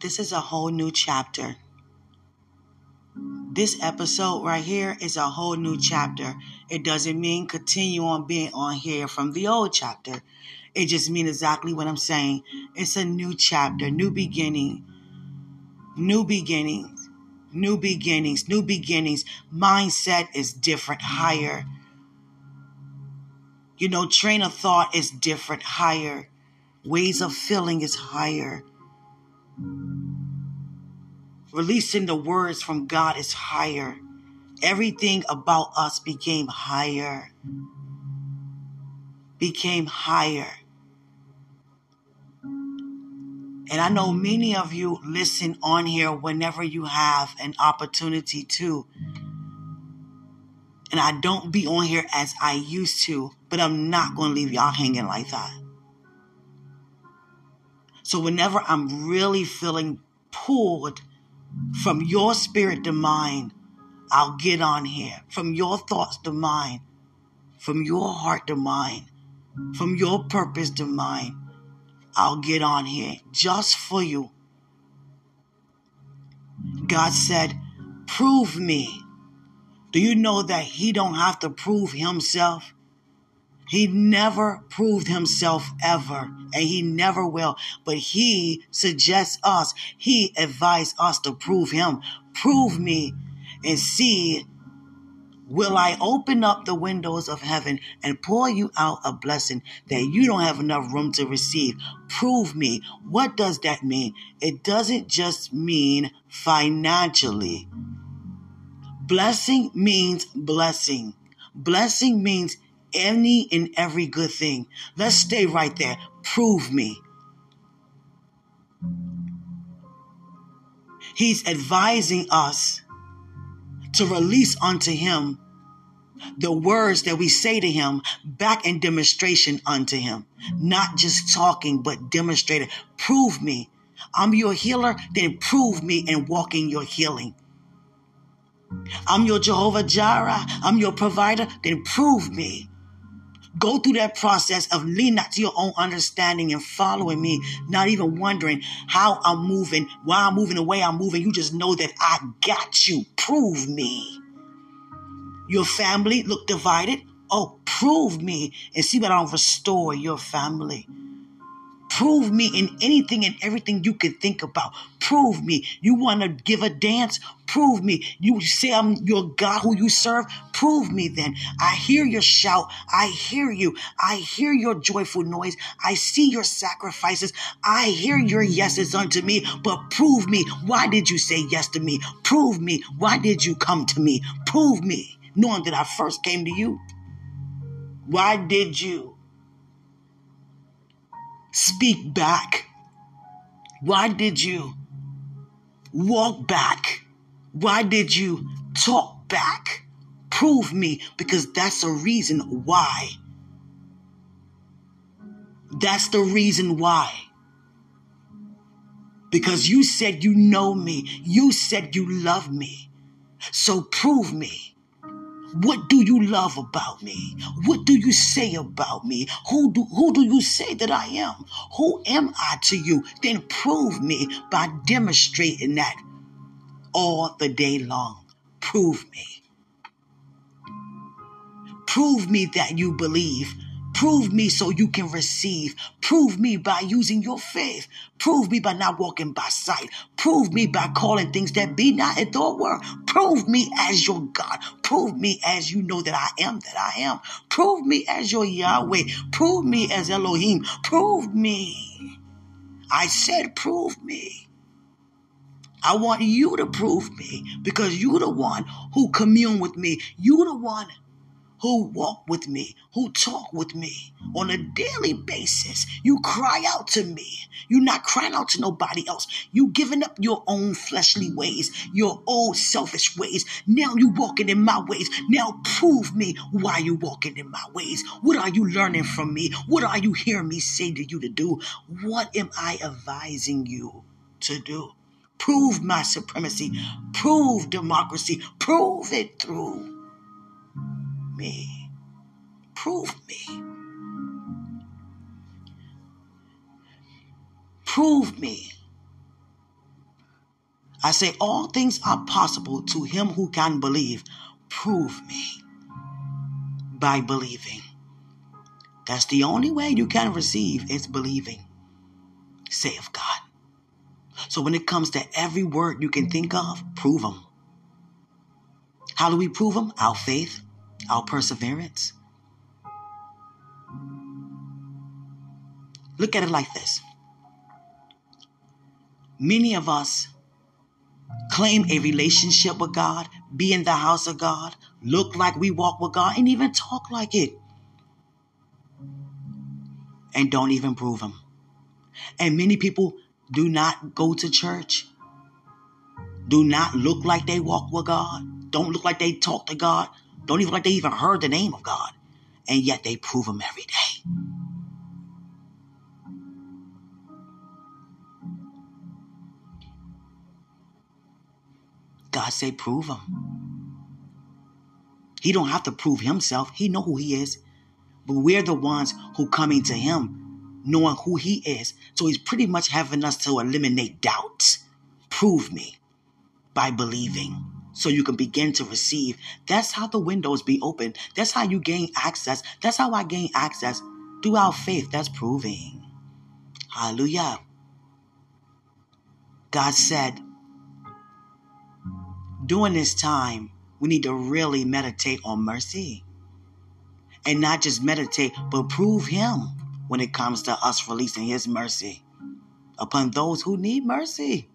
This is a whole new chapter. This episode right here is a whole new chapter. It doesn't mean continue on being on here from the old chapter. It just means exactly what I'm saying. It's a new chapter, new beginning, new beginnings, new beginnings, new beginnings. Mindset is different, higher. You know, train of thought is different, higher. Ways of feeling is higher. Releasing the words from God is higher. Everything about us became higher. Became higher. And I know many of you listen on here whenever you have an opportunity to. And I don't be on here as I used to, but I'm not going to leave y'all hanging like that. So whenever I'm really feeling pulled from your spirit to mine, I'll get on here. From your thoughts to mine, from your heart to mine, from your purpose to mine. I'll get on here just for you. God said, prove me. Do you know that he don't have to prove himself? He never proved himself ever, and he never will. But he suggests us, he advised us to prove him. Prove me and see Will I open up the windows of heaven and pour you out a blessing that you don't have enough room to receive? Prove me. What does that mean? It doesn't just mean financially. Blessing means blessing. Blessing means any and every good thing. Let's stay right there. Prove me. He's advising us to release unto him the words that we say to him back in demonstration unto him. Not just talking, but demonstrated. Prove me. I'm your healer, then prove me in walking your healing. I'm your Jehovah Jireh. I'm your provider, then prove me. Go through that process of lean not to your own understanding and following me, not even wondering how I'm moving, why I'm moving the way I'm moving. You just know that I got you. Prove me. Your family look divided. Oh, prove me and see what I'll restore your family. Prove me in anything and everything you can think about. Prove me. You want to give a dance? Prove me. You say I'm your God who you serve? Prove me then. I hear your shout. I hear you. I hear your joyful noise. I see your sacrifices. I hear your yeses unto me. But prove me. Why did you say yes to me? Prove me. Why did you come to me? Prove me. Knowing that I first came to you. Why did you? Speak back? Why did you walk back? Why did you talk back? Prove me because that's a reason why. That's the reason why. Because you said you know me. You said you love me. So prove me. What do you love about me? What do you say about me? Who do, who do you say that I am? Who am I to you? Then prove me by demonstrating that all the day long. Prove me. Prove me that you believe. Prove me so you can receive. Prove me by using your faith. Prove me by not walking by sight. Prove me by calling things that be not as though were. Prove me as your God. Prove me as you know that I am that I am. Prove me as your Yahweh. Prove me as Elohim. Prove me. I said, prove me. I want you to prove me because you're the one who commune with me. You're the one who walk with me, who talk with me on a daily basis. You cry out to me. You're not crying out to nobody else. You giving up your own fleshly ways, your old selfish ways. Now you walking in my ways. Now prove me why you walking in my ways. What are you learning from me? What are you hearing me say to you to do? What am I advising you to do? Prove my supremacy. Prove democracy. Prove it through me. Prove me. Prove me. I say, all things are possible to him who can believe. Prove me by believing. That's the only way you can receive is believing. Say of God. So when it comes to every word you can think of, prove them. How do we prove them? Our faith, our perseverance. Look at it like this. Many of us claim a relationship with God, be in the house of God, look like we walk with God, and even talk like it. And don't even prove Him. And many people do not go to church, do not look like they walk with God, don't look like they talk to God, don't even like they even heard the name of God, and yet they prove Him every day. God say, prove him. He don't have to prove himself. He know who he is. But we're the ones who coming to him knowing who he is. So he's pretty much having us to eliminate doubt. Prove me by believing so you can begin to receive. That's how the windows be open. That's how you gain access. That's how I gain access through our faith. That's proving. Hallelujah. God said, during this time, we need to really meditate on mercy. And not just meditate, but prove Him when it comes to us releasing His mercy upon those who need mercy.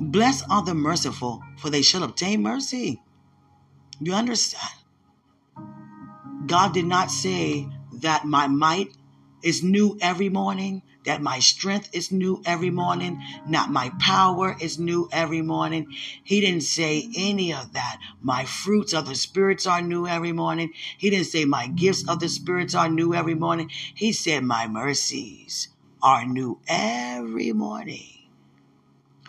Blessed are the merciful, for they shall obtain mercy. You understand? God did not say that my might is new every morning that my strength is new every morning, not my power is new every morning. He didn't say any of that. My fruits of the spirits are new every morning. He didn't say my gifts of the spirits are new every morning. He said my mercies are new every morning.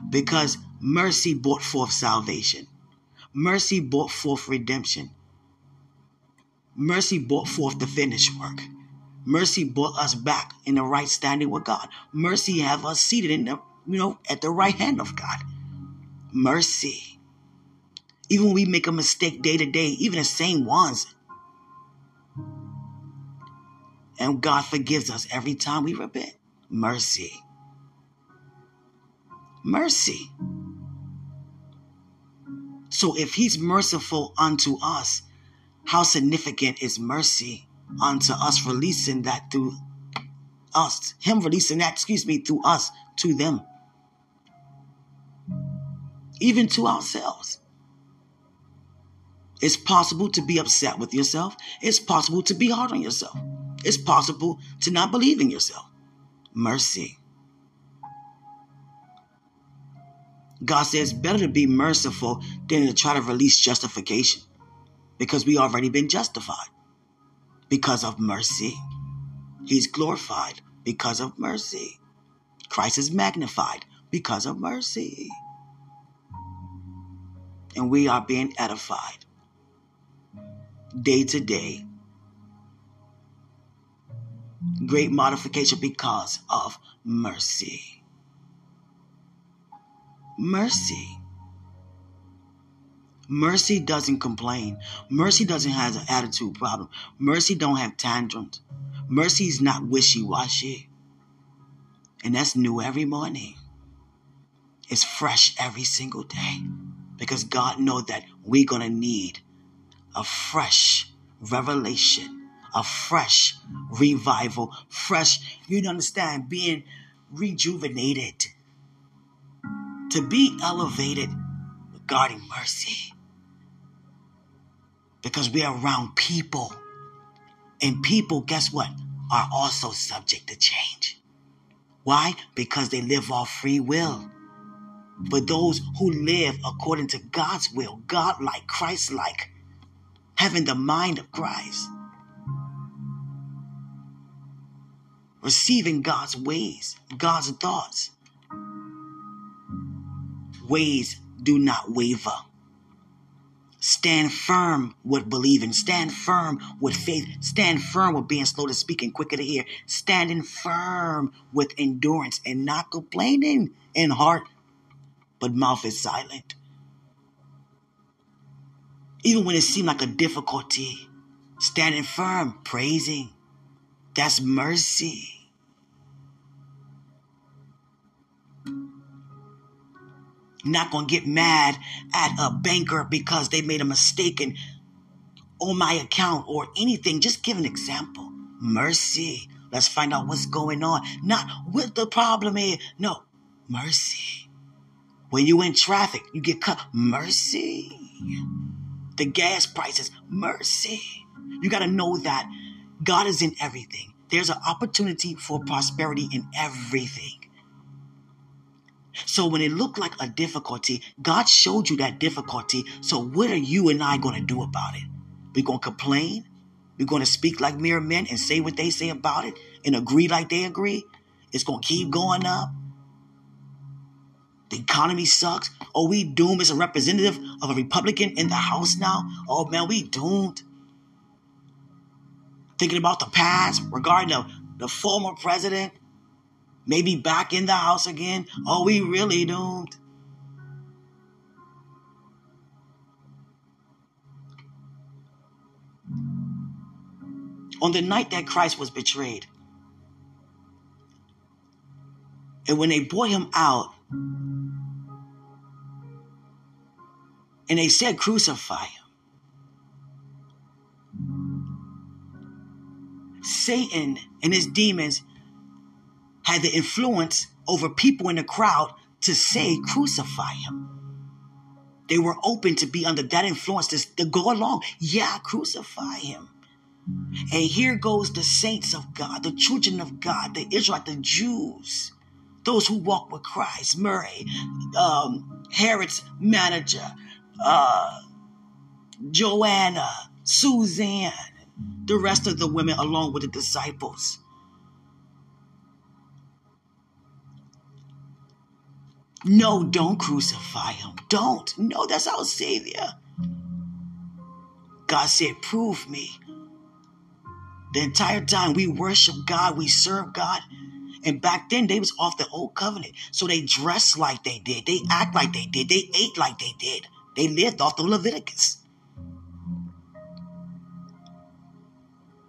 Because mercy brought forth salvation. Mercy brought forth redemption. Mercy brought forth the finished work. Mercy brought us back in the right standing with God. Mercy have us seated in the, you know, at the right hand of God. Mercy. Even when we make a mistake day to day, even the same ones. And God forgives us every time we repent. Mercy. Mercy. So if he's merciful unto us, how significant is mercy unto us, releasing that through us, Him releasing that, excuse me, through us to them, even to ourselves. It's possible to be upset with yourself. It's possible to be hard on yourself. It's possible to not believe in yourself. Mercy. God says better to be merciful than to try to release justification because we already been justified because of mercy. He's glorified because of mercy. Christ is magnified because of mercy. And we are being edified day to day. Great modification because of mercy. Mercy. Mercy doesn't complain. Mercy doesn't have an attitude problem. Mercy don't have tantrums. Mercy is not wishy-washy. And that's new every morning. It's fresh every single day. Because God knows that we're going to need a fresh revelation, a fresh revival, fresh, you understand, being rejuvenated, to be elevated regarding mercy because we are around people. And people, guess what, are also subject to change. Why? Because they live off free will. But those who live according to God's will, God like, Christ like, having the mind of Christ, receiving God's ways, God's thoughts, ways do not waver. Stand firm with believing. Stand firm with faith. Stand firm with being slow to speak and quicker to hear. Standing firm with endurance and not complaining in heart. but mouth is silent. Even when it seemed like a difficulty, standing firm, praising, that's mercy. Not going to get mad at a banker because they made a mistake and on my account or anything. Just give an example. Mercy. Let's find out what's going on. Not what the problem is. No, mercy. When you in traffic, you get cut. Mercy. The gas prices. Mercy. You got to know that God is in everything. There's an opportunity for prosperity in everything. So when it looked like a difficulty, God showed you that difficulty. So what are you and I going to do about it? We're going to complain? We're going to speak like mere men and say what they say about it and agree like they agree? It's going to keep going up. The economy sucks. Oh, we doomed as a representative of a Republican in the House now? Oh man, we doomed. Thinking about the past regarding the, the former president maybe back in the house again? Are we really doomed? On the night that Christ was betrayed, and when they brought him out, and they said, Crucify him. Satan and his demons had the influence over people in the crowd to say, crucify him. They were open to be under that influence to, to go along. Yeah, crucify him. And here goes the saints of God, the children of God, the Israelite, the Jews, those who walk with Christ, Murray, um, Herod's manager, uh, Joanna, Suzanne, the rest of the women along with the disciples. No, don't crucify him. Don't. No, that's our Savior. God said, Prove me. The entire time we worship God, we serve God. And back then they was off the old covenant. So they dressed like they did. They act like they did. They ate like they did. They lived off the Leviticus.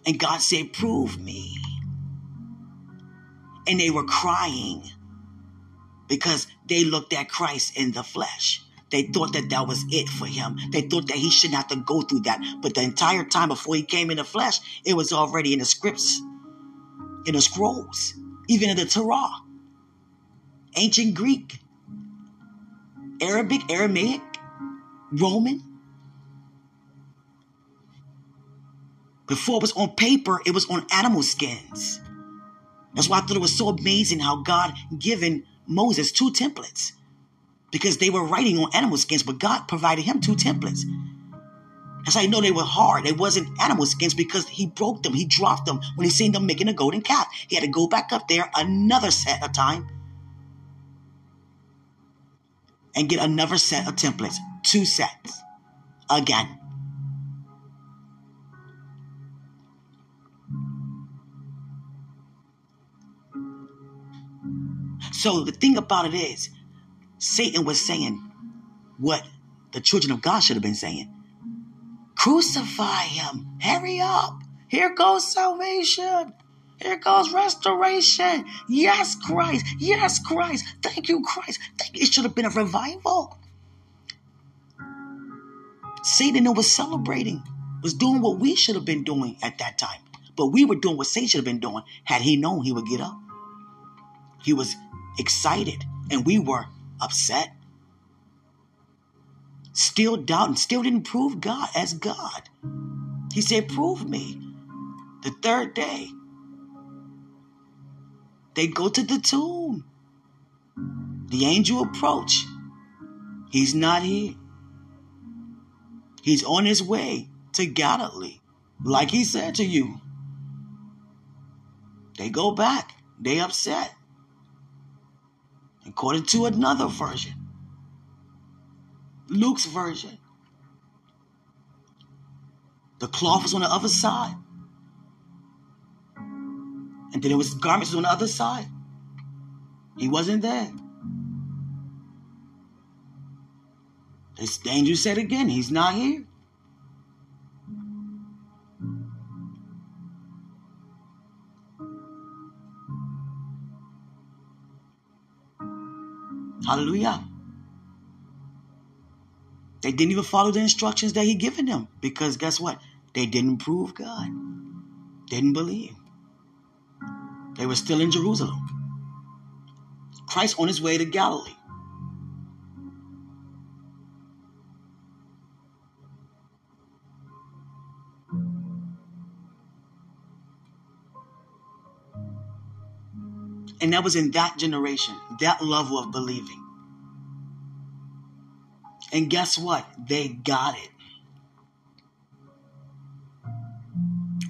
And God said, Prove me. And they were crying because they looked at Christ in the flesh. They thought that that was it for him. They thought that he shouldn't have to go through that. But the entire time before he came in the flesh, it was already in the scripts, in the scrolls, even in the Torah, ancient Greek, Arabic, Aramaic, Roman. Before it was on paper, it was on animal skins. That's why I thought it was so amazing how God given Moses two templates because they were writing on animal skins, but God provided him two templates. That's how you know they were hard. They wasn't animal skins because he broke them. He dropped them when he seen them making a golden calf. He had to go back up there another set of time and get another set of templates. Two sets. Again. So the thing about it is, Satan was saying what the children of God should have been saying. Crucify him. Hurry up. Here goes salvation. Here goes restoration. Yes, Christ. Yes, Christ. Thank you, Christ. Thank you. It should have been a revival. Satan was celebrating, was doing what we should have been doing at that time. But we were doing what Satan should have been doing. Had he known, he would get up. He was excited, and we were upset. Still doubting, still didn't prove God as God. He said, Prove me. The third day, they go to the tomb. The angel approach. He's not here. He's on his way to Galilee, like he said to you. They go back. They upset according to another version, Luke's version. The cloth was on the other side. And then it was garments on the other side. He wasn't there. The angel said again, He's not here. Hallelujah. They didn't even follow the instructions that he given them because guess what? They didn't prove God. Didn't believe. They were still in Jerusalem. Christ on his way to Galilee. And that was in that generation, that level of believing. And guess what? They got it.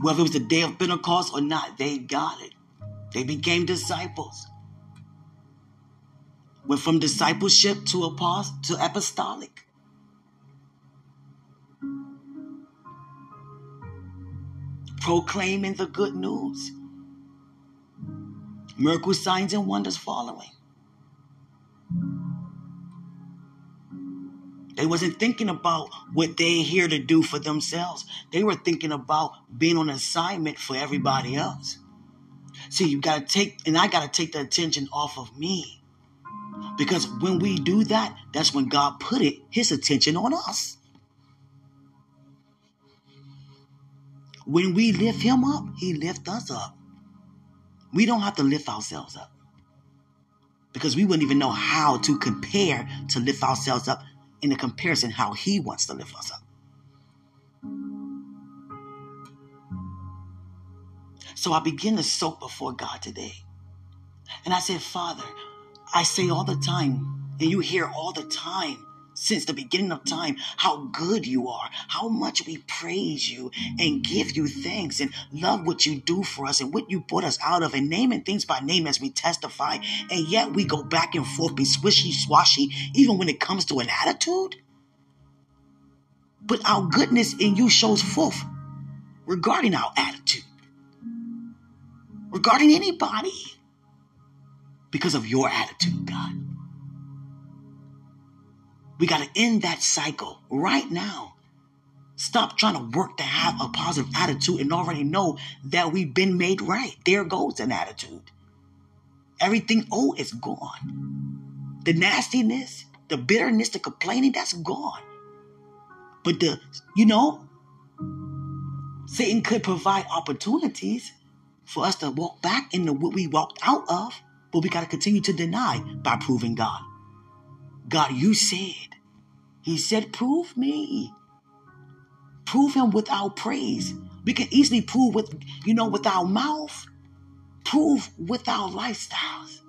Whether it was the day of Pentecost or not, they got it. They became disciples. Went from discipleship to apost- to apostolic. Proclaiming the good news. Miracle signs and wonders following. They wasn't thinking about what they here to do for themselves. They were thinking about being on assignment for everybody else. See, you gotta take, and I gotta take the attention off of me. Because when we do that, that's when God put it, his attention on us. When we lift him up, he lift us up. We don't have to lift ourselves up. Because we wouldn't even know how to compare to lift ourselves up in the comparison how he wants to lift us up. So I begin to soak before God today. And I said, Father, I say all the time, and you hear all the time since the beginning of time how good you are, how much we praise you and give you thanks and love what you do for us and what you brought us out of and naming things by name as we testify. And yet we go back and forth, be swishy swashy, even when it comes to an attitude. But our goodness in you shows forth regarding our attitude, regarding anybody, because of your attitude, God. We got to end that cycle right now. Stop trying to work to have a positive attitude and already know that we've been made right. There goes an attitude. Everything old is gone. The nastiness, the bitterness, the complaining, that's gone. But the, you know, Satan could provide opportunities for us to walk back into what we walked out of, but we got to continue to deny by proving God. God, you said. He said, prove me. Prove him with our praise. We can easily prove with, you know, with our mouth. Prove with our lifestyles.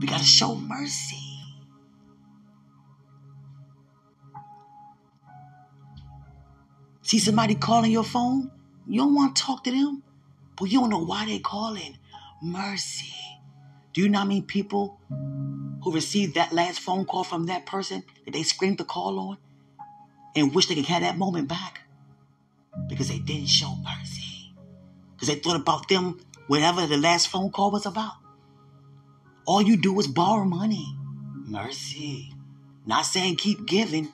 We got to show mercy. See somebody calling your phone? You don't want to talk to them, but you don't know why they calling. Mercy. Do you know how many people who received that last phone call from that person that they screamed the call on and wish they could have that moment back? Because they didn't show mercy. Because they thought about them whatever the last phone call was about. All you do is borrow money. Mercy. Not saying keep giving.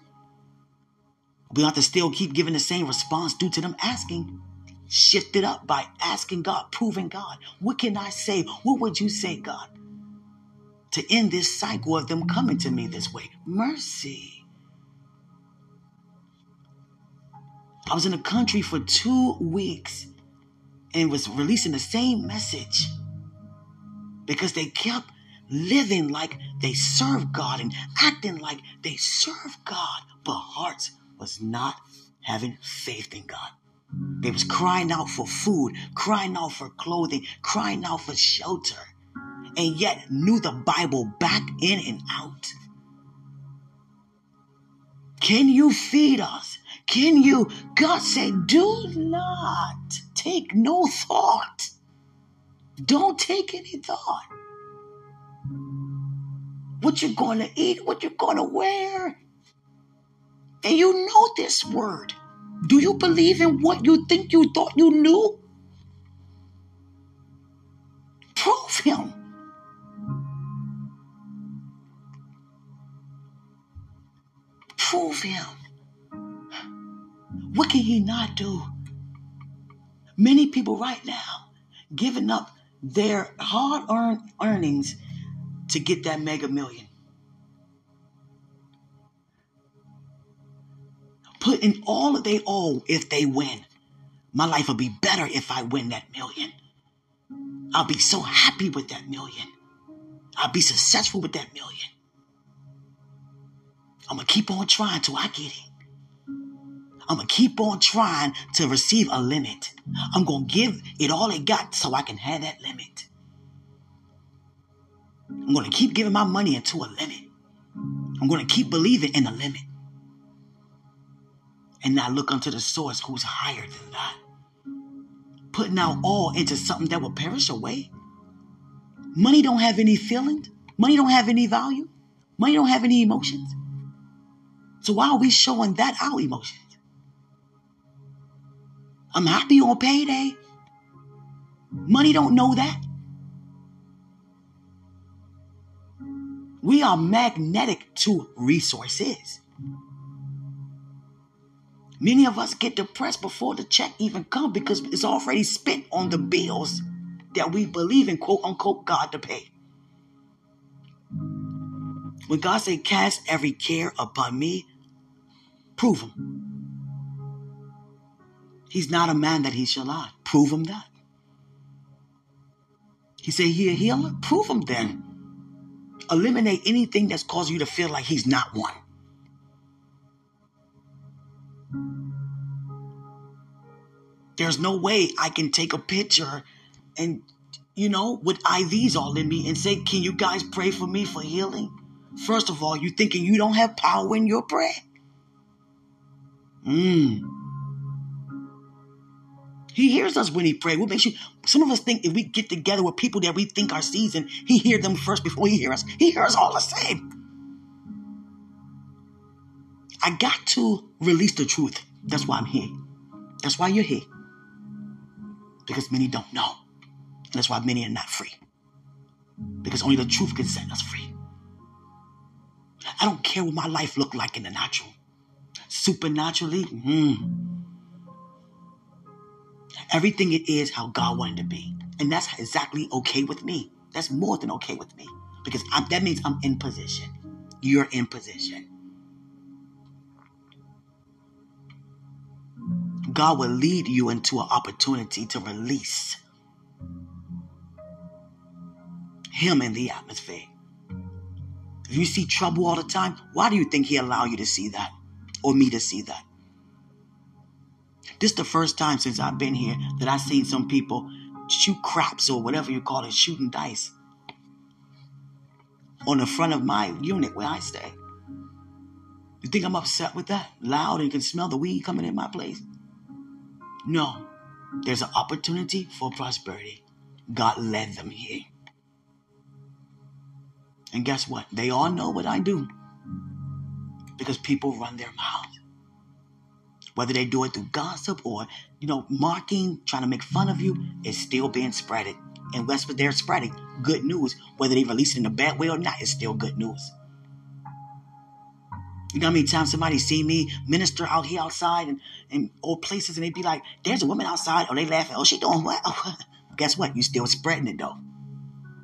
We have to still keep giving the same response due to them asking. Shift it up by asking God, proving God. What can I say? What would you say, God? To end this cycle of them coming to me this way. Mercy. I was in the country for two weeks and was releasing the same message because they kept living like they serve God and acting like they serve God, but hearts was not having faith in God. They was crying out for food, crying out for clothing, crying out for shelter, and yet knew the Bible back in and out. Can you feed us? Can you? God said, do not take no thought. Don't take any thought. What you're going to eat, what you're going to wear. And you know this word. Do you believe in what you think you thought you knew? Prove him. Prove him. What can he not do? Many people right now giving up their hard earned earnings to get that mega million. Put in all that they owe if they win. My life will be better if I win that million. I'll be so happy with that million. I'll be successful with that million. I'm going to keep on trying till I get it. I'm going to keep on trying to receive a limit. I'm going to give it all it got so I can have that limit. I'm going to keep giving my money into a limit. I'm going to keep believing in the limit. And not look unto the source who's higher than that. Putting out all into something that will perish away. Money don't have any feelings. Money don't have any value. Money don't have any emotions. So why are we showing that our emotions? I'm happy on payday. Money don't know that. We are magnetic to resources. Many of us get depressed before the check even comes because it's already spent on the bills that we believe in, quote unquote, God to pay. When God say, cast every care upon me, prove him. He's not a man that he shall lie. Prove him that. He said he a healer? Prove him then. Eliminate anything that's causing you to feel like he's not one. There's no way I can take a picture and, you know, with IVs all in me and say, Can you guys pray for me for healing? First of all, you thinking you don't have power in your prayer. Mmm. He hears us when he prays. What makes you? Some of us think if we get together with people that we think are seasoned, he hear them first before he hear us. He hears us all the same. I got to release the truth. That's why I'm here. That's why you're here. Because many don't know. That's why many are not free. Because only the truth can set us free. I don't care what my life looked like in the natural. Supernaturally, mm, Everything it is how God wanted to be. And that's exactly okay with me. That's more than okay with me. Because I'm, that means I'm in position. You're in position. God will lead you into an opportunity to release Him in the atmosphere. If you see trouble all the time, why do you think He allow you to see that or me to see that? This is the first time since I've been here that I've seen some people shoot craps or whatever you call it, shooting dice on the front of my unit where I stay. You think I'm upset with that? Loud and you can smell the weed coming in my place? No. There's an opportunity for prosperity. God led them here. And guess what? They all know what I do because people run their mouths whether they do it through gossip or, you know, mocking, trying to make fun of you, it's still being spreaded. And that's what they're spreading. Good news. Whether they release it in a bad way or not, it's still good news. You know how many times somebody see me minister out here outside and in old places and they be like, there's a woman outside, or they laughing. oh, she doing what? Guess what? You still spreading it though.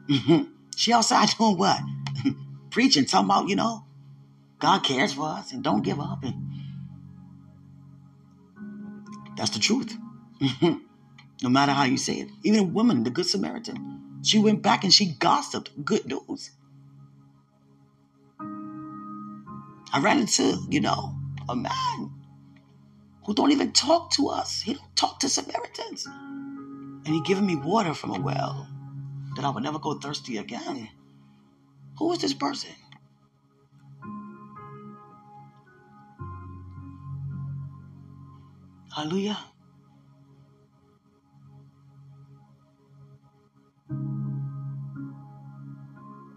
Mm-hmm. She outside doing what? Preaching, talking about, you know, God cares for us and don't give up and that's the truth. no matter how you say it. Even a woman, the Good Samaritan, she went back and she gossiped good news. I ran into, you know, a man who don't even talk to us. He don't talk to Samaritans. And he giving me water from a well that I would never go thirsty again. Who is this person? Hallelujah.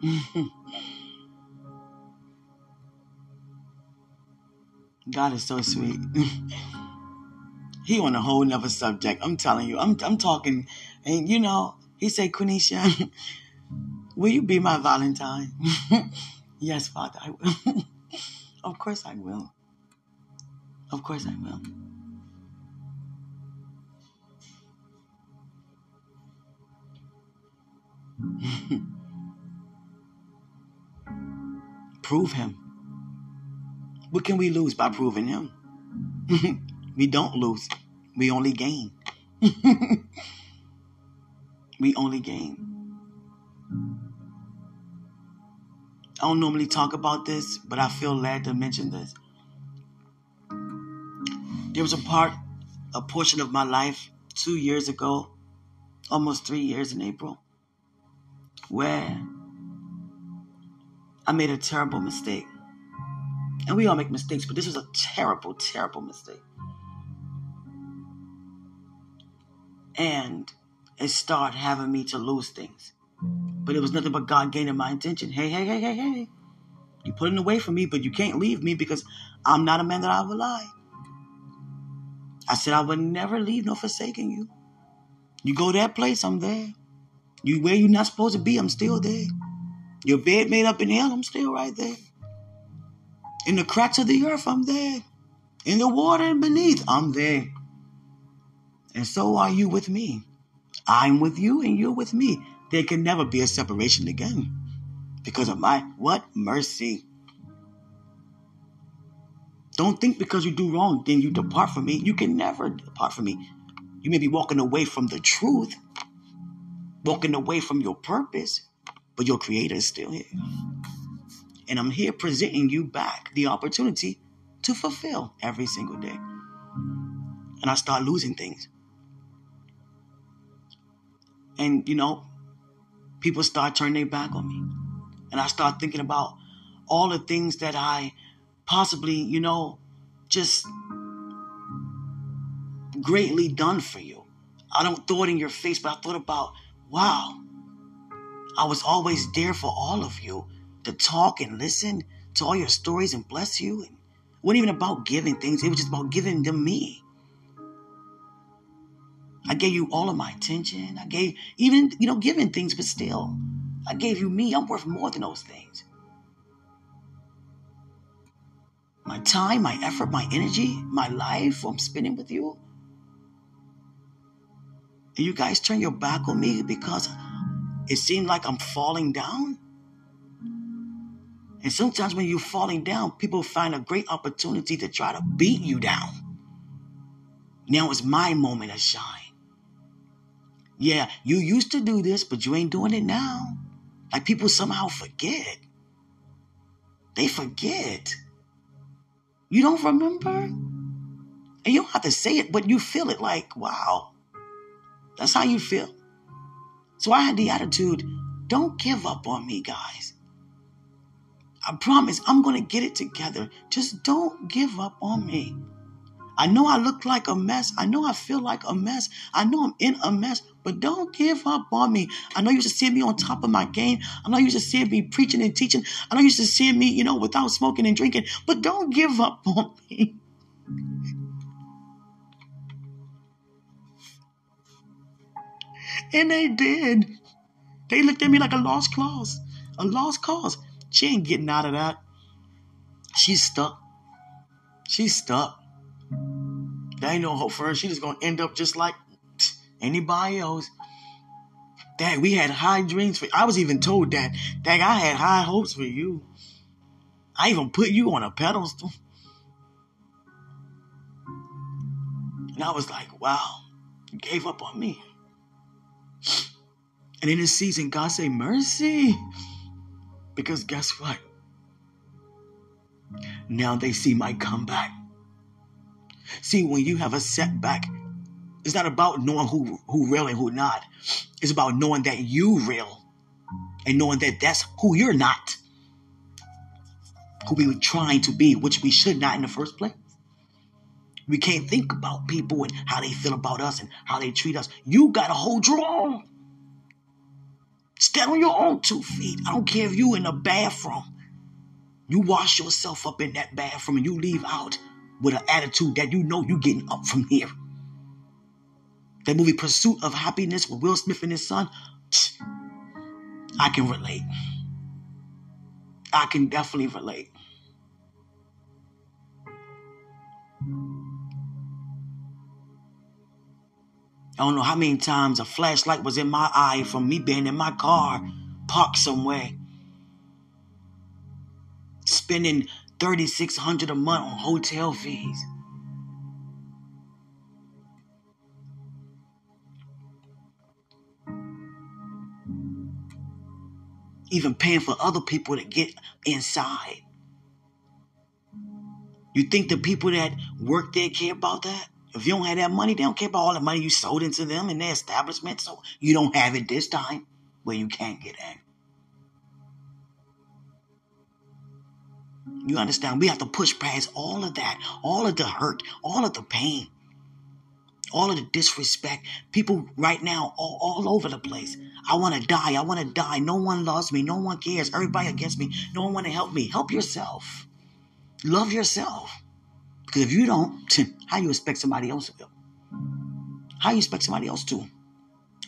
God is so sweet. he on a whole nother subject. I'm telling you. I'm I'm talking, and you know, he said, Quenisha, will you be my Valentine? yes, Father, I will. of course I will. Of course I will. Prove him. What can we lose by proving him? we don't lose. We only gain. we only gain. I don't normally talk about this, but I feel led to mention this. There was a part, a portion of my life two years ago, almost three years in April, where I made a terrible mistake. And we all make mistakes, but this was a terrible, terrible mistake. And it started having me to lose things. But it was nothing but God gaining my attention. Hey, hey, hey, hey, hey. You putting away from me, but you can't leave me because I'm not a man that I will lie. I said I would never leave nor forsaken you. You go that place, I'm there. You where you're not supposed to be, I'm still there. Your bed made up in hell, I'm still right there. In the cracks of the earth, I'm there. In the water beneath, I'm there. And so are you with me. I'm with you and you're with me. There can never be a separation again because of my what? Mercy. Don't think because you do wrong, then you depart from me. You can never depart from me. You may be walking away from the truth, walking away from your purpose, but your creator is still here. And I'm here presenting you back the opportunity to fulfill every single day. And I start losing things. And, you know, people start turning their back on me. And I start thinking about all the things that I possibly, you know, just greatly done for you. I don't throw it in your face, but I thought about, wow, I was always there for all of you to talk and listen to all your stories and bless you. And it wasn't even about giving things, it was just about giving them me. I gave you all of my attention. I gave, even, you know, giving things, but still, I gave you me. I'm worth more than those things. My time, my effort, my energy, my life, I'm spending with you. And you guys turn your back on me because it seemed like I'm falling down. And sometimes when you're falling down, people find a great opportunity to try to beat you down. Now it's my moment to shine. Yeah, you used to do this, but you ain't doing it now. Like people somehow forget. They forget. You don't remember? And you don't have to say it, but you feel it like, wow. That's how you feel. So I had the attitude don't give up on me, guys. I promise I'm going to get it together. Just don't give up on me. I know I look like a mess. I know I feel like a mess. I know I'm in a mess, but don't give up on me. I know you used to see me on top of my game. I know you used to see me preaching and teaching. I know you used to see me, you know, without smoking and drinking, but don't give up on me. And they did. They looked at me like a lost cause. A lost cause. She ain't getting out of that. She's stuck. She's stuck. There ain't no hope for her. She just gonna end up just like anybody else. Dad, we had high dreams for I was even told that, Dad, I had high hopes for you. I even put you on a pedestal. And I was like, wow, you gave up on me. And in this season, God say, mercy. Because guess what? Now they see my comeback. See, when you have a setback, it's not about knowing who who real and who not. It's about knowing that you real and knowing that that's who you're not. Who we were trying to be, which we should not in the first place. We can't think about people and how they feel about us and how they treat us. You got to hold your own. Stand on your own two feet. I don't care if you in the bathroom. You wash yourself up in that bathroom and you leave out with an attitude that you know you're getting up from here. That movie Pursuit of Happiness with Will Smith and his son, I can relate. I can definitely relate. I don't know how many times a flashlight was in my eye from me being in my car, parked somewhere, spending thirty six hundred a month on hotel fees. Even paying for other people to get inside. You think the people that work there care about that? If you don't have that money, they don't care about all the money you sold into them and their establishment. So you don't have it this time where you can't get in. You understand? We have to push past all of that, all of the hurt, all of the pain, all of the disrespect. People right now all, all over the place. I want to die. I want to die. No one loves me. No one cares. Everybody against me. No one want to help me. Help yourself. Love yourself. Because if you don't, how you expect somebody else to? How you expect somebody else to?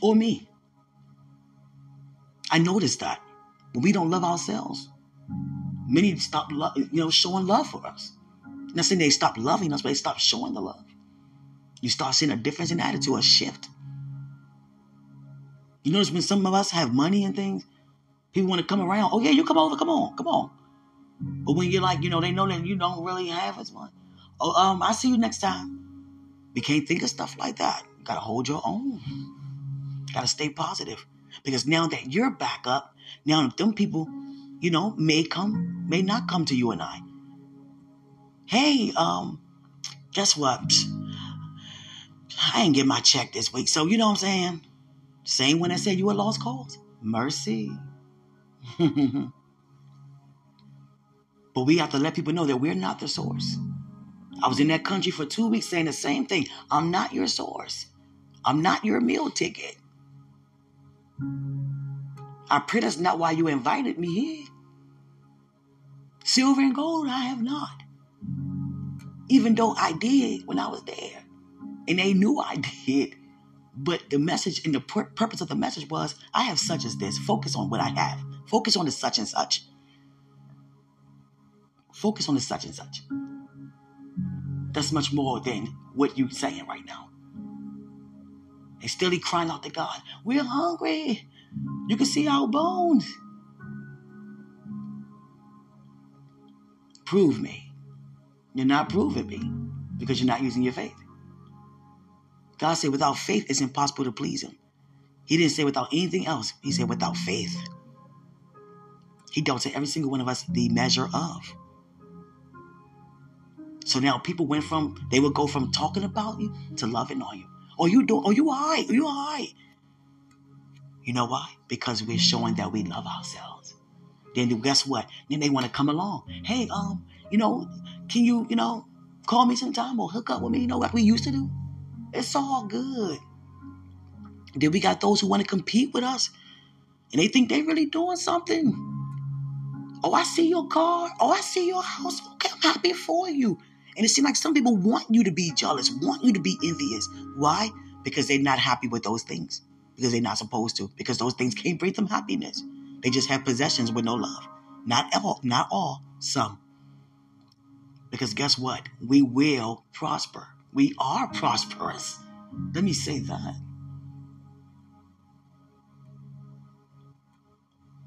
Or me? I noticed that when we don't love ourselves, many stop, lo- you know, showing love for us. Not saying they stop loving us, but they stop showing the love. You start seeing a difference in attitude, a shift. You notice when some of us have money and things, people want to come around. Oh yeah, you come over, come on, come on. But when you're like, you know, they know that you don't really have as much. Oh, um, I'll see you next time. We can't think of stuff like that. You gotta hold your own. You gotta stay positive. Because now that you're back up, now them people, you know, may come, may not come to you and I. Hey, um, guess what? I ain't get my check this week. So you know what I'm saying? Same when I said you were lost cause. Mercy. but we have to let people know that we're not the source. I was in that country for two weeks saying the same thing. I'm not your source. I'm not your meal ticket. I pray that's not why you invited me here. Silver and gold I have not. Even though I did when I was there. And they knew I did. But the message and the purpose of the message was I have such as this. Focus on what I have. Focus on the such and such. Focus on the such and such. That's much more than what you're saying right now. They still be crying out to God. We're hungry. You can see our bones. Prove me. You're not proving me because you're not using your faith. God said, without faith, it's impossible to please Him. He didn't say without anything else. He said without faith. He dealt to every single one of us the measure of. So now people went from they would go from talking about you to loving on you. Oh, you do. Oh, you alright. Oh, you alright. You know why? Because we're showing that we love ourselves. Then guess what? Then they want to come along. Hey, um, you know, can you, you know, call me sometime or hook up with me? You know, like we used to do. It's all good. Then we got those who want to compete with us, and they think they really doing something. Oh, I see your car. Oh, I see your house. Okay, I'm happy for you. And it seems like some people want you to be jealous, want you to be envious. Why? Because they're not happy with those things. Because they're not supposed to. Because those things can't bring them happiness. They just have possessions with no love. Not all, not all, some. Because guess what? We will prosper. We are prosperous. Let me say that.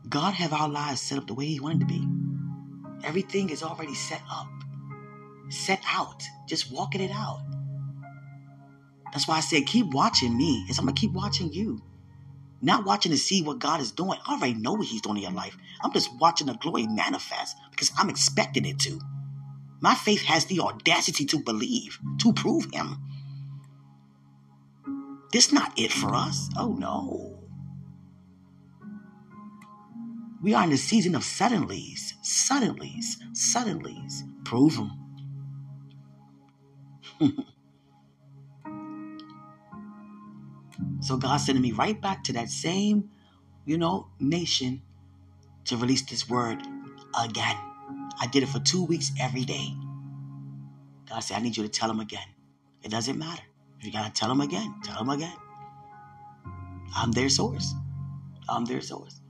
God have our lives set up the way He wanted to be. Everything is already set up set out, just walking it out. That's why I said, keep watching me, as I'm gonna keep watching you. Not watching to see what God is doing. I already know what He's doing in your life. I'm just watching the glory manifest because I'm expecting it to. My faith has the audacity to believe, to prove Him. This not it for us. Oh no. We are in the season of suddenlies, suddenlies, suddenlies. Prove Him. so God sending me right back to that same, you know, nation to release this word again. I did it for two weeks every day. God said, I need you to tell them again. It doesn't matter. You gotta tell them again, tell them again. I'm their source. I'm their source.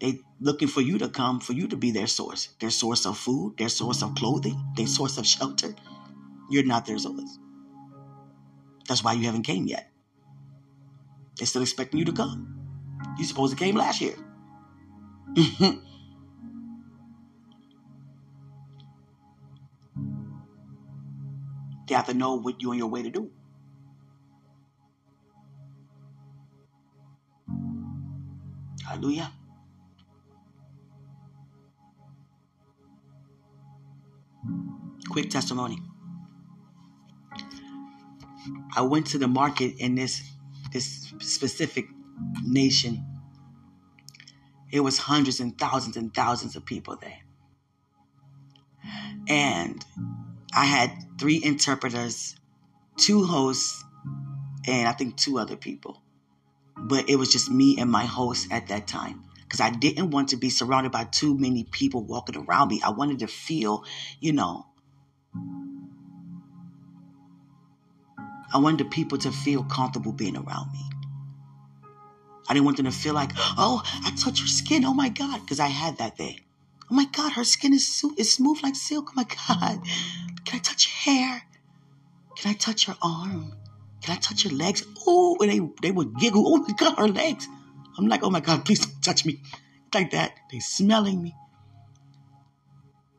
They looking for you to come, for you to be their source. Their source of food, their source of clothing, their source of shelter, you're not their source. That's why you haven't came yet. They're still expecting you to come. You supposed to came last year. they have to know what you're on your way to do. Hallelujah. Quick testimony. I went to the market in this this specific nation. It was hundreds and thousands and thousands of people there. And I had three interpreters, two hosts, and I think two other people. But it was just me and my host at that time because I didn't want to be surrounded by too many people walking around me. I wanted to feel, you know, I wanted the people to feel comfortable being around me. I didn't want them to feel like, oh, I touch her skin. Oh my God. Because I had that thing. Oh my God, her skin is, so, is smooth like silk. Oh my God. Can I touch her hair? Can I touch her arm? Can I touch her legs? Oh, and they, they would giggle. Oh my God, her legs. I'm like, oh my God, please don't touch me. Like that. They smelling me.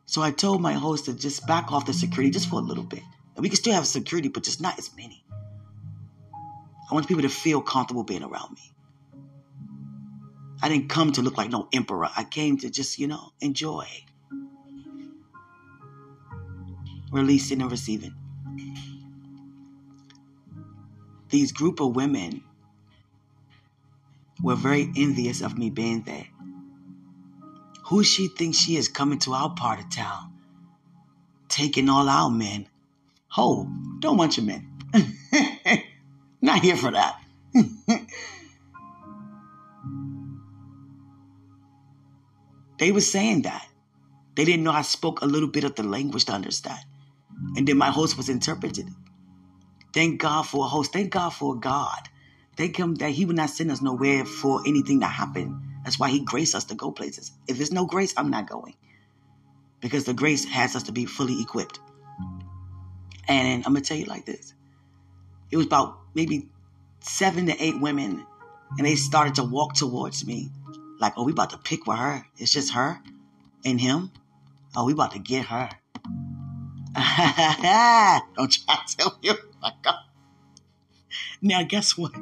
So I told my host to just back off the security just for a little bit. And we can still have security, but just not as many. I want people to feel comfortable being around me. I didn't come to look like no emperor. I came to just, you know, enjoy. Releasing and receiving. These group of women were very envious of me being there. Who she thinks she is coming to our part of town? Taking all our men. Ho, don't want your men. Not here for that. they were saying that. They didn't know I spoke a little bit of the language to understand. And then my host was interpreted. Thank God for a host. Thank God for God. Thank Him that He would not send us nowhere for anything to happen. That's why He graced us to go places. If there's no grace, I'm not going. Because the grace has us to be fully equipped. And I'm going to tell you like this it was about maybe seven to eight women, and they started to walk towards me like, oh, we about to pick with her. It's just her and him. Oh, we about to get her. Don't try to tell. Oh God. Now, guess what?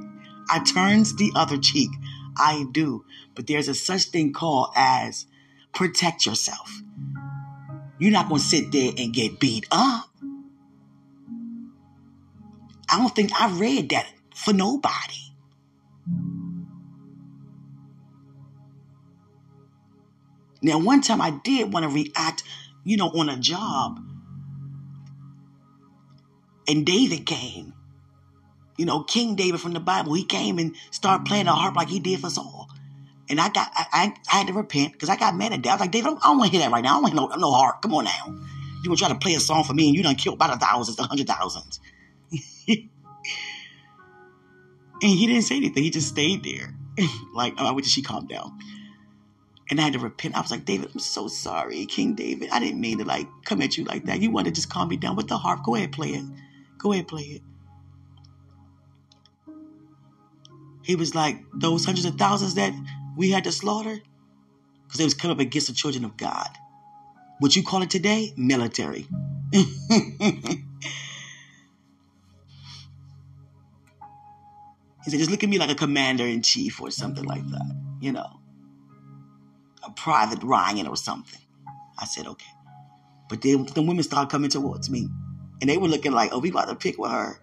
I turns the other cheek. I do. But there's a such thing called as protect yourself. You're not going to sit there and get beat up. I don't think I read that for nobody. Now, one time I did want to react, you know, on a job. And David came. You know, King David from the Bible, he came and started playing the harp like he did for Saul. And I got, I, I, I had to repent because I got mad at that. I was like, David, I don't, don't want to hear that right now. I don't want no, no harp. Come on now. You gonna try to play a song for me and you done killed by the thousands, the hundred thousands. And he didn't say anything. He just stayed there. like, oh, I wish she calmed down. And I had to repent. I was like, David, I'm so sorry, King David. I didn't mean to like come at you like that. You want to just calm me down with the harp. Go ahead, play it. Go ahead, play it. He was like, those hundreds of thousands that we had to slaughter, because they was coming up against the children of God. What you call it today? Military. He said, just look at me like a commander in chief or something like that, you know, a private Ryan or something. I said, okay. But then the women started coming towards me and they were looking like, oh, we about to pick with her.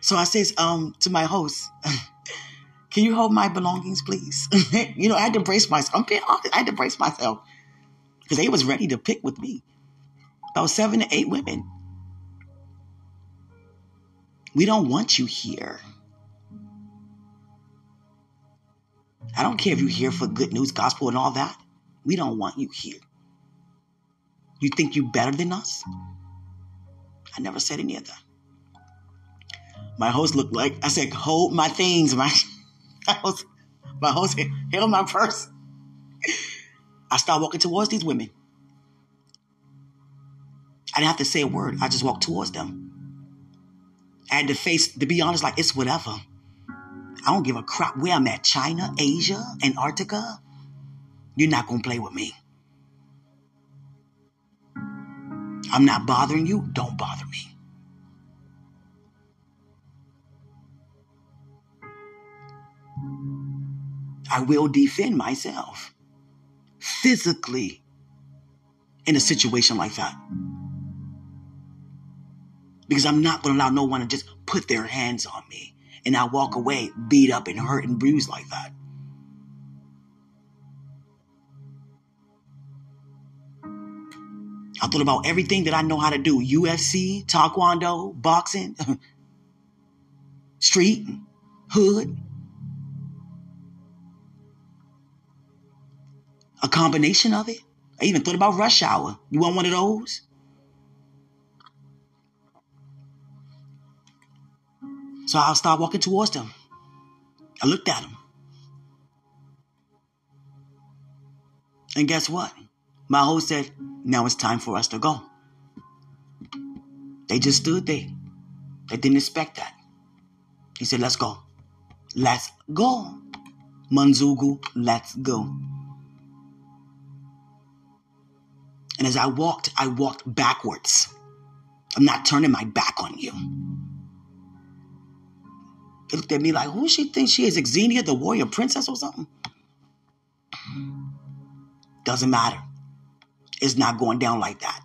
So I says um, to my host, can you hold my belongings, please? you know, I had to brace myself. I'm being honest. I had to brace myself because they was ready to pick with me. About seven to eight women. We don't want you here. I don't care if you're here for good news, gospel, and all that. We don't want you here. You think you're better than us? I never said any of that. My host looked like I said, hold my things. My, host, my host held my purse. I started walking towards these women. I didn't have to say a word. I just walked towards them. I had to face, to be honest, like it's whatever. I don't give a crap where I'm at. China, Asia, Antarctica. You're not going to play with me. I'm not bothering you. Don't bother me. I will defend myself physically in a situation like that. Because I'm not going to allow no one to just put their hands on me and I walk away beat up and hurt and bruised like that. I thought about everything that I know how to do UFC, Taekwondo, boxing, street, hood. A combination of it. I even thought about rush hour. You want one of those? So I'll start walking towards them. I looked at them. And guess what? My host said, now it's time for us to go. They just stood there. They didn't expect that. He said, let's go. Let's go. Manzugu, let's go. And as I walked, I walked backwards. I'm not turning my back on you. They looked at me like, who she thinks she is? Xena, the warrior princess or something? Doesn't matter. It's not going down like that.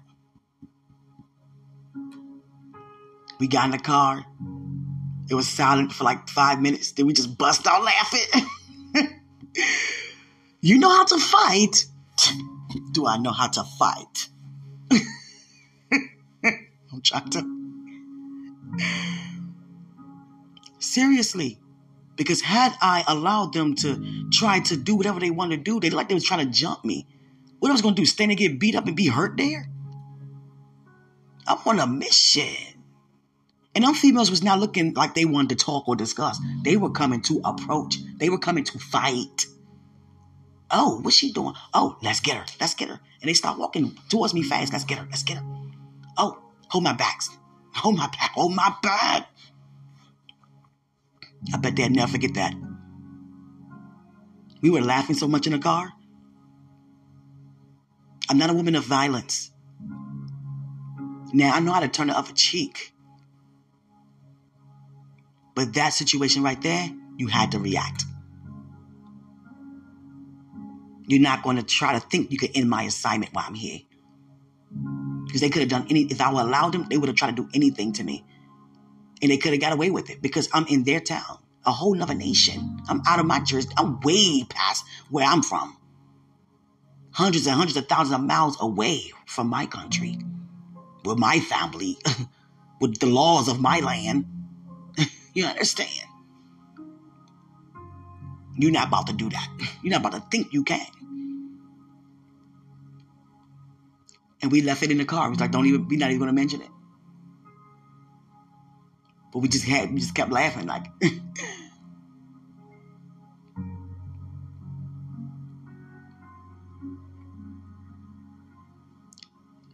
We got in the car. It was silent for like five minutes. Then we just bust out laughing. you know how to fight. Do I know how to fight? I'm trying to. Seriously. Because had I allowed them to try to do whatever they wanted to do, they like they was trying to jump me. What I was gonna do? Stand and get beat up and be hurt there? I'm on a mission. And them females was not looking like they wanted to talk or discuss. They were coming to approach. They were coming to fight. Oh, what's she doing? Oh, let's get her. Let's get her. And they start walking towards me fast. Let's get her. Let's get her. Oh, hold my backs. Hold my back. Hold my back. I bet they'll never forget that. We were laughing so much in the car. I'm not a woman of violence. Now, I know how to turn the other cheek. But that situation right there, you had to react. You're not going to try to think you could end my assignment while I'm here. Because they could have done any, if I would allow them, they would have tried to do anything to me. And they could have got away with it because I'm in their town, a whole nother nation. I'm out of my jurisdiction. I'm way past where I'm from. Hundreds and hundreds of thousands of miles away from my country, with my family, with the laws of my land. you understand? You're not about to do that. You're not about to think you can. And we left it in the car. We was like, don't even, we're not even going to mention it. But we just had, we just kept laughing, like. and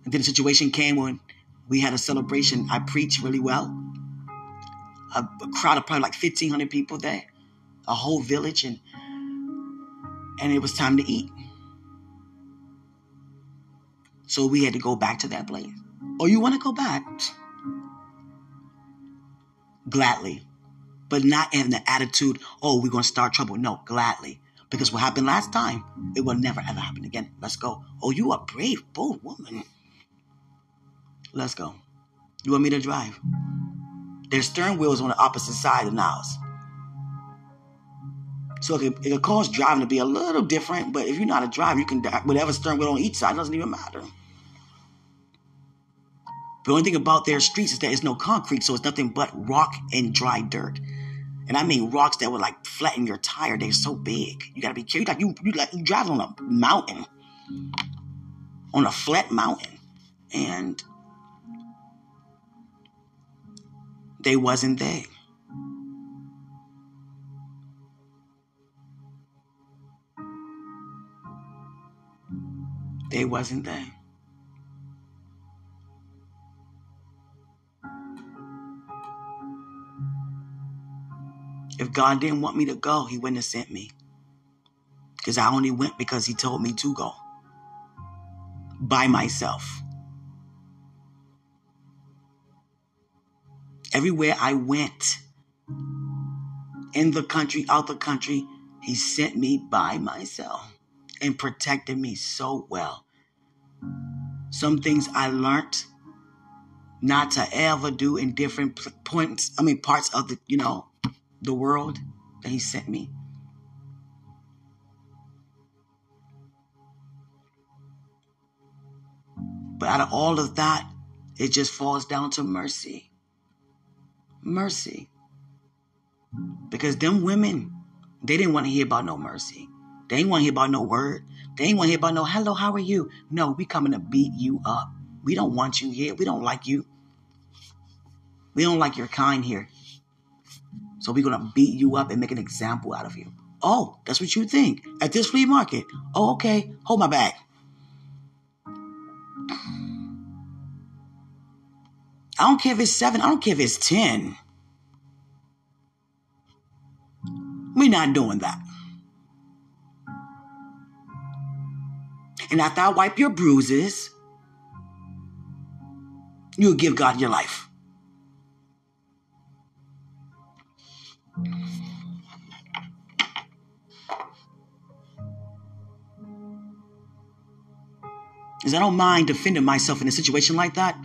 then the situation came when we had a celebration. I preached really well. A, a crowd of probably like 1,500 people there, a whole village, and and it was time to eat. So we had to go back to that place. Oh, you want to go back? Gladly, but not in the attitude, oh, we're going to start trouble. No, gladly. Because what happened last time, it will never ever happen again. Let's go. Oh, you are brave, bold woman. Let's go. You want me to drive? Their stern wheel is on the opposite side of the house. So it can, it can cause driving to be a little different, but if you're not a driver, you can whatever stern wheel on each side doesn't even matter. The only thing about their streets is that it's no concrete, so it's nothing but rock and dry dirt. And I mean rocks that would like flatten your tire. They're so big. You gotta be careful. Like you, you like you drive on a mountain, on a flat mountain, and they wasn't there. They wasn't there. If God didn't want me to go, He wouldn't have sent me. Because I only went because He told me to go by myself. Everywhere I went, in the country, out the country, He sent me by myself and protected me so well. Some things I learned not to ever do in different points, I mean, parts of the, you know, the world that He sent me. But out of all of that, it just falls down to mercy. Mercy. Because them women, they didn't want to hear about no mercy. They ain't want to hear about no word. They ain't want to hear about no hello, how are you? No, we coming to beat you up. We don't want you here. We don't like you. We don't like your kind here. So we're gonna beat you up and make an example out of you. Oh, that's what you think at this flea market. Oh, okay. Hold my bag. I don't care if it's seven. I don't care if it's ten. We're not doing that. And after I wipe your bruises, you'll give God your life. Because I don't mind defending myself in a situation like that.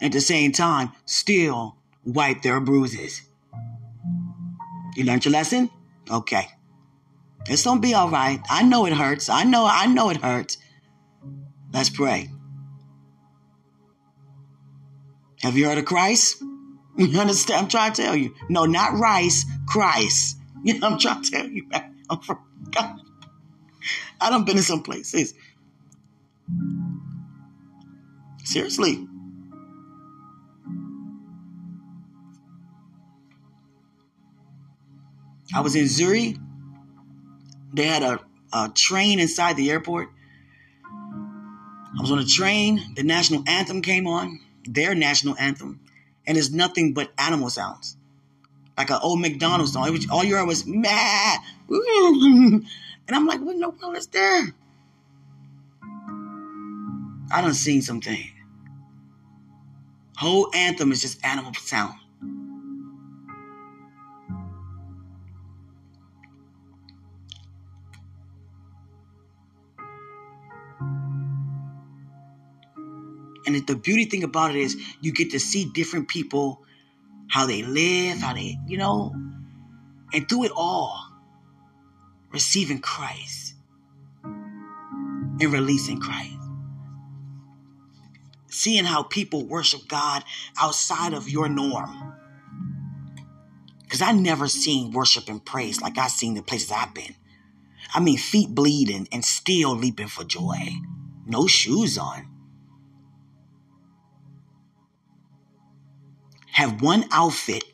At the same time, still wipe their bruises. You learned your lesson? Okay. It's gonna be all right. I know it hurts. I know, I know it hurts. Let's pray. Have you heard of Christ? You understand? I'm trying to tell you. No, not rice, Christ. You know, I'm trying to tell you. Oh, I'm from God. I done been in some places. Seriously. I was in Zurich. They had a, a train inside the airport. I was on a train. The national anthem came on, their national anthem, and it's nothing but animal sounds, like an old McDonald's song. Was, all you heard was mad, and I'm like, what in the world is there? I done seen something. Whole anthem is just animal sound. And the beauty thing about it is you get to see different people, how they live, how they, you know, and through it all, receiving Christ and releasing Christ. Seeing how people worship God outside of your norm. Because I never seen worship and praise like I seen the places I've been. I mean, feet bleeding and still leaping for joy. No shoes on. Have one outfit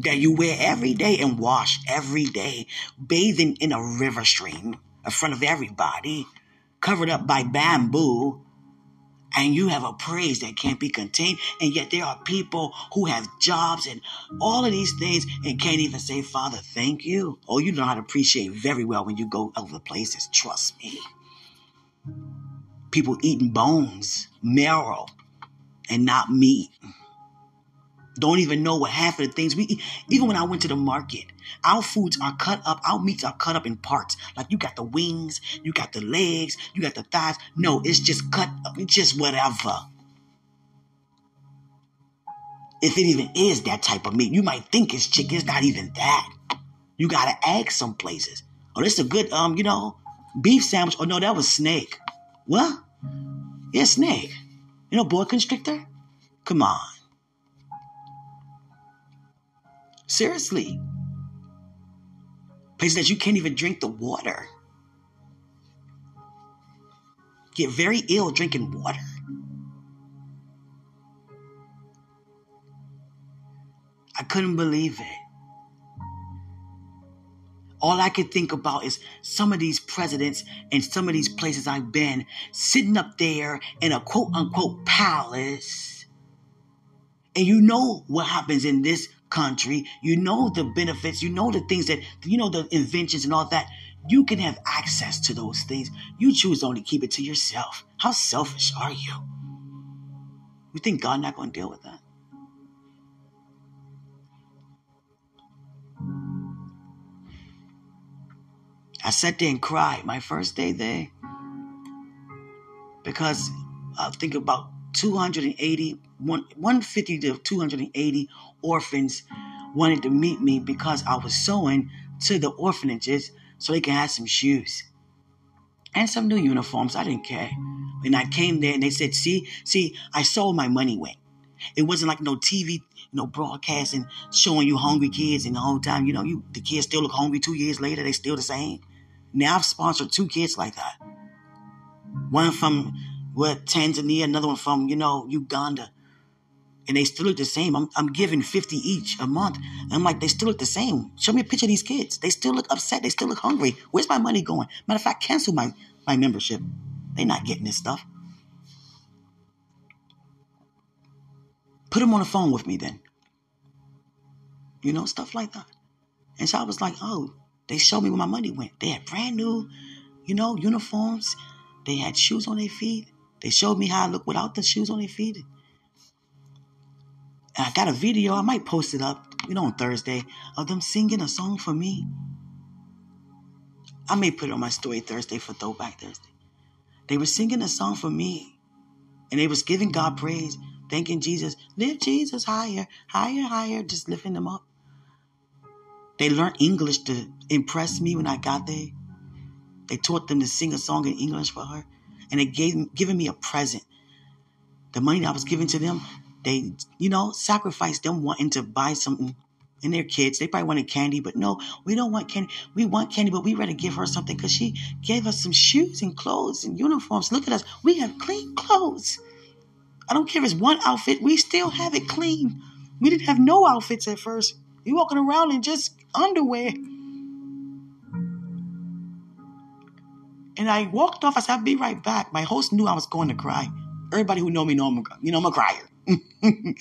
that you wear every day and wash every day, bathing in a river stream in front of everybody, covered up by bamboo, and you have a praise that can't be contained. And yet there are people who have jobs and all of these things and can't even say, Father, thank you. Oh, you know how to appreciate very well when you go other places. Trust me. People eating bones, marrow, and not meat don't even know what half of the things we eat. Even when I went to the market, our foods are cut up, our meats are cut up in parts. Like you got the wings, you got the legs, you got the thighs. No, it's just cut up, it's just whatever. If it even is that type of meat, you might think it's chicken, it's not even that. You gotta ask some places. Oh, this is a good um, you know, beef sandwich. Oh no, that was snake. What? Yeah, snake. You know, boa constrictor? Come on. Seriously. Places that you can't even drink the water. Get very ill drinking water. I couldn't believe it. All I could think about is some of these presidents and some of these places I've been sitting up there in a quote unquote palace. And you know what happens in this country, you know the benefits, you know the things that, you know the inventions and all that. You can have access to those things. You choose to only keep it to yourself. How selfish are you? You think God not going to deal with that? I sat there and cried my first day there because I think about 280, 150 to 280 orphans wanted to meet me because I was sowing to the orphanages so they can have some shoes and some new uniforms. I didn't care. And I came there and they said, see, see, I saw my money went. It wasn't like no TV, you know, broadcasting, showing you hungry kids and the whole time, you know, you the kids still look hungry two years later, they still the same. Now I've sponsored two kids like that. One from what Tanzania, another one from, you know, Uganda. And they still look the same. I'm, I'm giving 50 each a month. And I'm like, they still look the same. Show me a picture of these kids. They still look upset. They still look hungry. Where's my money going? Matter of fact, cancel my, my membership. They're not getting this stuff. Put them on the phone with me then. You know, stuff like that. And so I was like, oh, they showed me where my money went. They had brand new, you know, uniforms. They had shoes on their feet. They showed me how I look without the shoes on their feet. I got a video, I might post it up, you know, on Thursday, of them singing a song for me. I may put it on my story Thursday for Throwback Thursday. They were singing a song for me. And they was giving God praise, thanking Jesus. Lift Jesus higher, higher, higher, just lifting them up. They learned English to impress me when I got there. They taught them to sing a song in English for her. And they gave given me a present. The money I was giving to them, they, you know, sacrifice them wanting to buy something and their kids. They probably wanted candy, but no, we don't want candy. We want candy, but we rather give her something because she gave us some shoes and clothes and uniforms. Look at us. We have clean clothes. I don't care if it's one outfit, we still have it clean. We didn't have no outfits at first. You walking around in just underwear. And I walked off. I said, I'll be right back. My host knew I was going to cry. Everybody who know me know I'm you know, I'm a crier.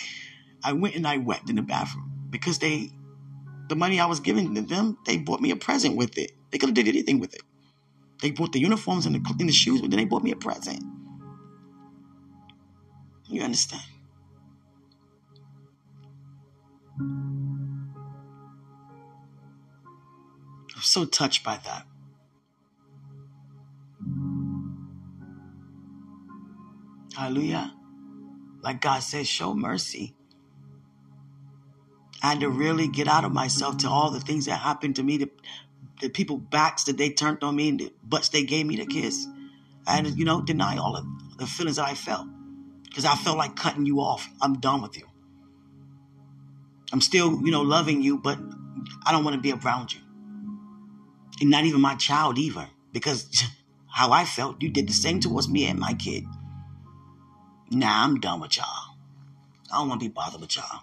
I went and I wept in the bathroom because they, the money I was giving to them, they bought me a present with it. They could have did anything with it. They bought the uniforms and the, and the shoes, but then they bought me a present. You understand? I'm so touched by that. Hallelujah. Like God says, show mercy. I had to really get out of myself to all the things that happened to me, the, the people backs that they turned on me and the butts they gave me to kiss. I had to, you know, deny all of the feelings that I felt. Because I felt like cutting you off. I'm done with you. I'm still, you know, loving you, but I don't want to be around you and not even my child either, because how I felt, you did the same towards me and my kid. Nah, I'm done with y'all. I don't want to be bothered with y'all.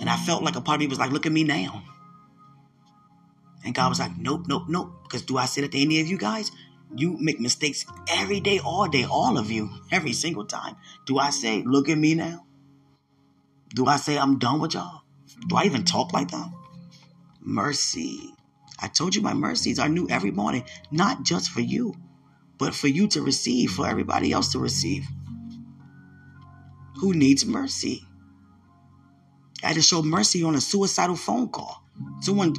And I felt like a part of me was like, look at me now. And God was like, nope, nope, nope. Because do I say that to any of you guys? You make mistakes every day, all day, all of you, every single time. Do I say, look at me now? Do I say I'm done with y'all? Do I even talk like that? Mercy. I told you my mercies are new every morning, not just for you, but for you to receive, for everybody else to receive. Who needs mercy? I had to show mercy on a suicidal phone call. Someone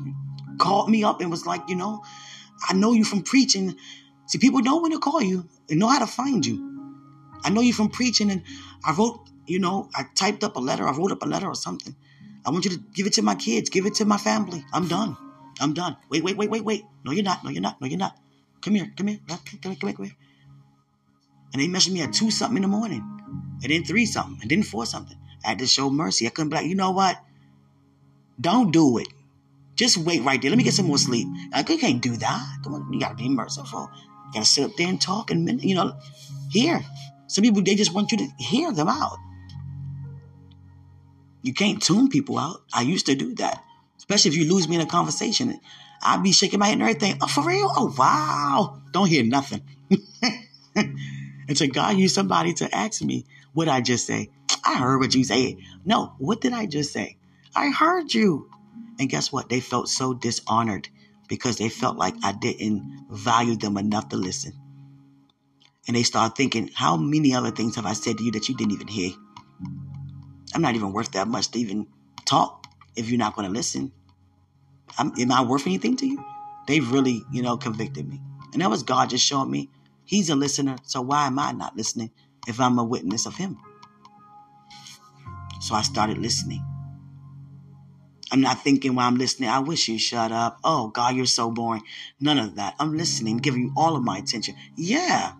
called me up and was like, you know, I know you from preaching. See, people know when to call you and know how to find you. I know you from preaching, and I wrote, you know, I typed up a letter, I wrote up a letter or something. I want you to give it to my kids, give it to my family. I'm done. I'm done. Wait, wait, wait, wait, wait. No, you're not. No, you're not. No, you're not. Come here. Come here. Come here. Come here. Come here. And they messaged me at two something in the morning, and then three something, and then four something. I had to show mercy. I couldn't be like, you know what? Don't do it. Just wait right there. Let me get some more sleep. Like, can't do that. Come on, you gotta be merciful. You gotta sit up there and talk and you know, hear. Some people they just want you to hear them out. You can't tune people out. I used to do that especially if you lose me in a conversation. I'd be shaking my head and everything. Oh, for real? Oh, wow. Don't hear nothing. Until God used somebody to ask me, what I just say? I heard what you said. No, what did I just say? I heard you. And guess what? They felt so dishonored because they felt like I didn't value them enough to listen. And they start thinking, how many other things have I said to you that you didn't even hear? I'm not even worth that much to even talk if you're not going to listen. I'm, am I worth anything to you? They really, you know, convicted me. And that was God just showing me He's a listener. So why am I not listening if I'm a witness of Him? So I started listening. I'm not thinking while I'm listening, I wish you shut up. Oh, God, you're so boring. None of that. I'm listening, giving you all of my attention. Yeah.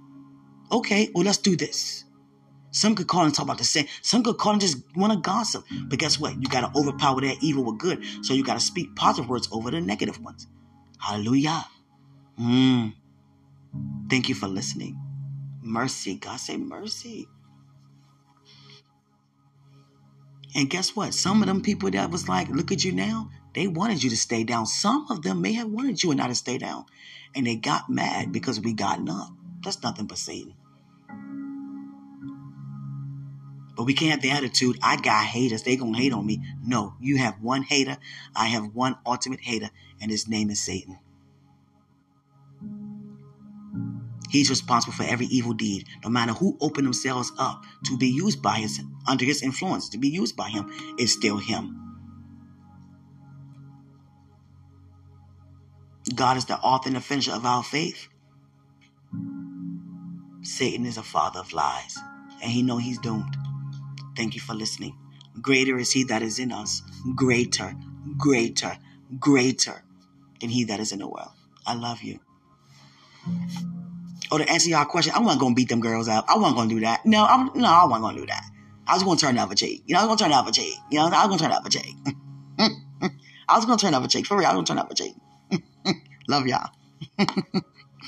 Okay, well, let's do this. Some could call and talk about the sin. Some could call and just want to gossip. But guess what? You got to overpower that evil with good. So you got to speak positive words over the negative ones. Hallelujah. Mm. Thank you for listening. Mercy. God say mercy. And guess what? Some of them people that was like, look at you now, they wanted you to stay down. Some of them may have wanted you and not to stay down. And they got mad because we gotten up. That's nothing but Satan. But we can't have the attitude, I got haters, they gonna hate on me. No, you have one hater, I have one ultimate hater, and his name is Satan. He's responsible for every evil deed, no matter who open themselves up to be used by his under his influence, to be used by him, is still him. God is the author and the finisher of our faith. Satan is a father of lies, and he know he's doomed. Thank you for listening. Greater is he that is in us, greater, greater, greater than he that is in the world. I love you. Oh, to answer y'all question, I wasn't gonna beat them girls up. I wasn't gonna do that. No, I'm no, I wasn't gonna do that. I was gonna turn the other cheek. You know, I was gonna turn the other cheek. You know, I was gonna turn the other cheek. I was gonna turn the other cheek. For real, I was gonna turn the other cheek. Love y'all.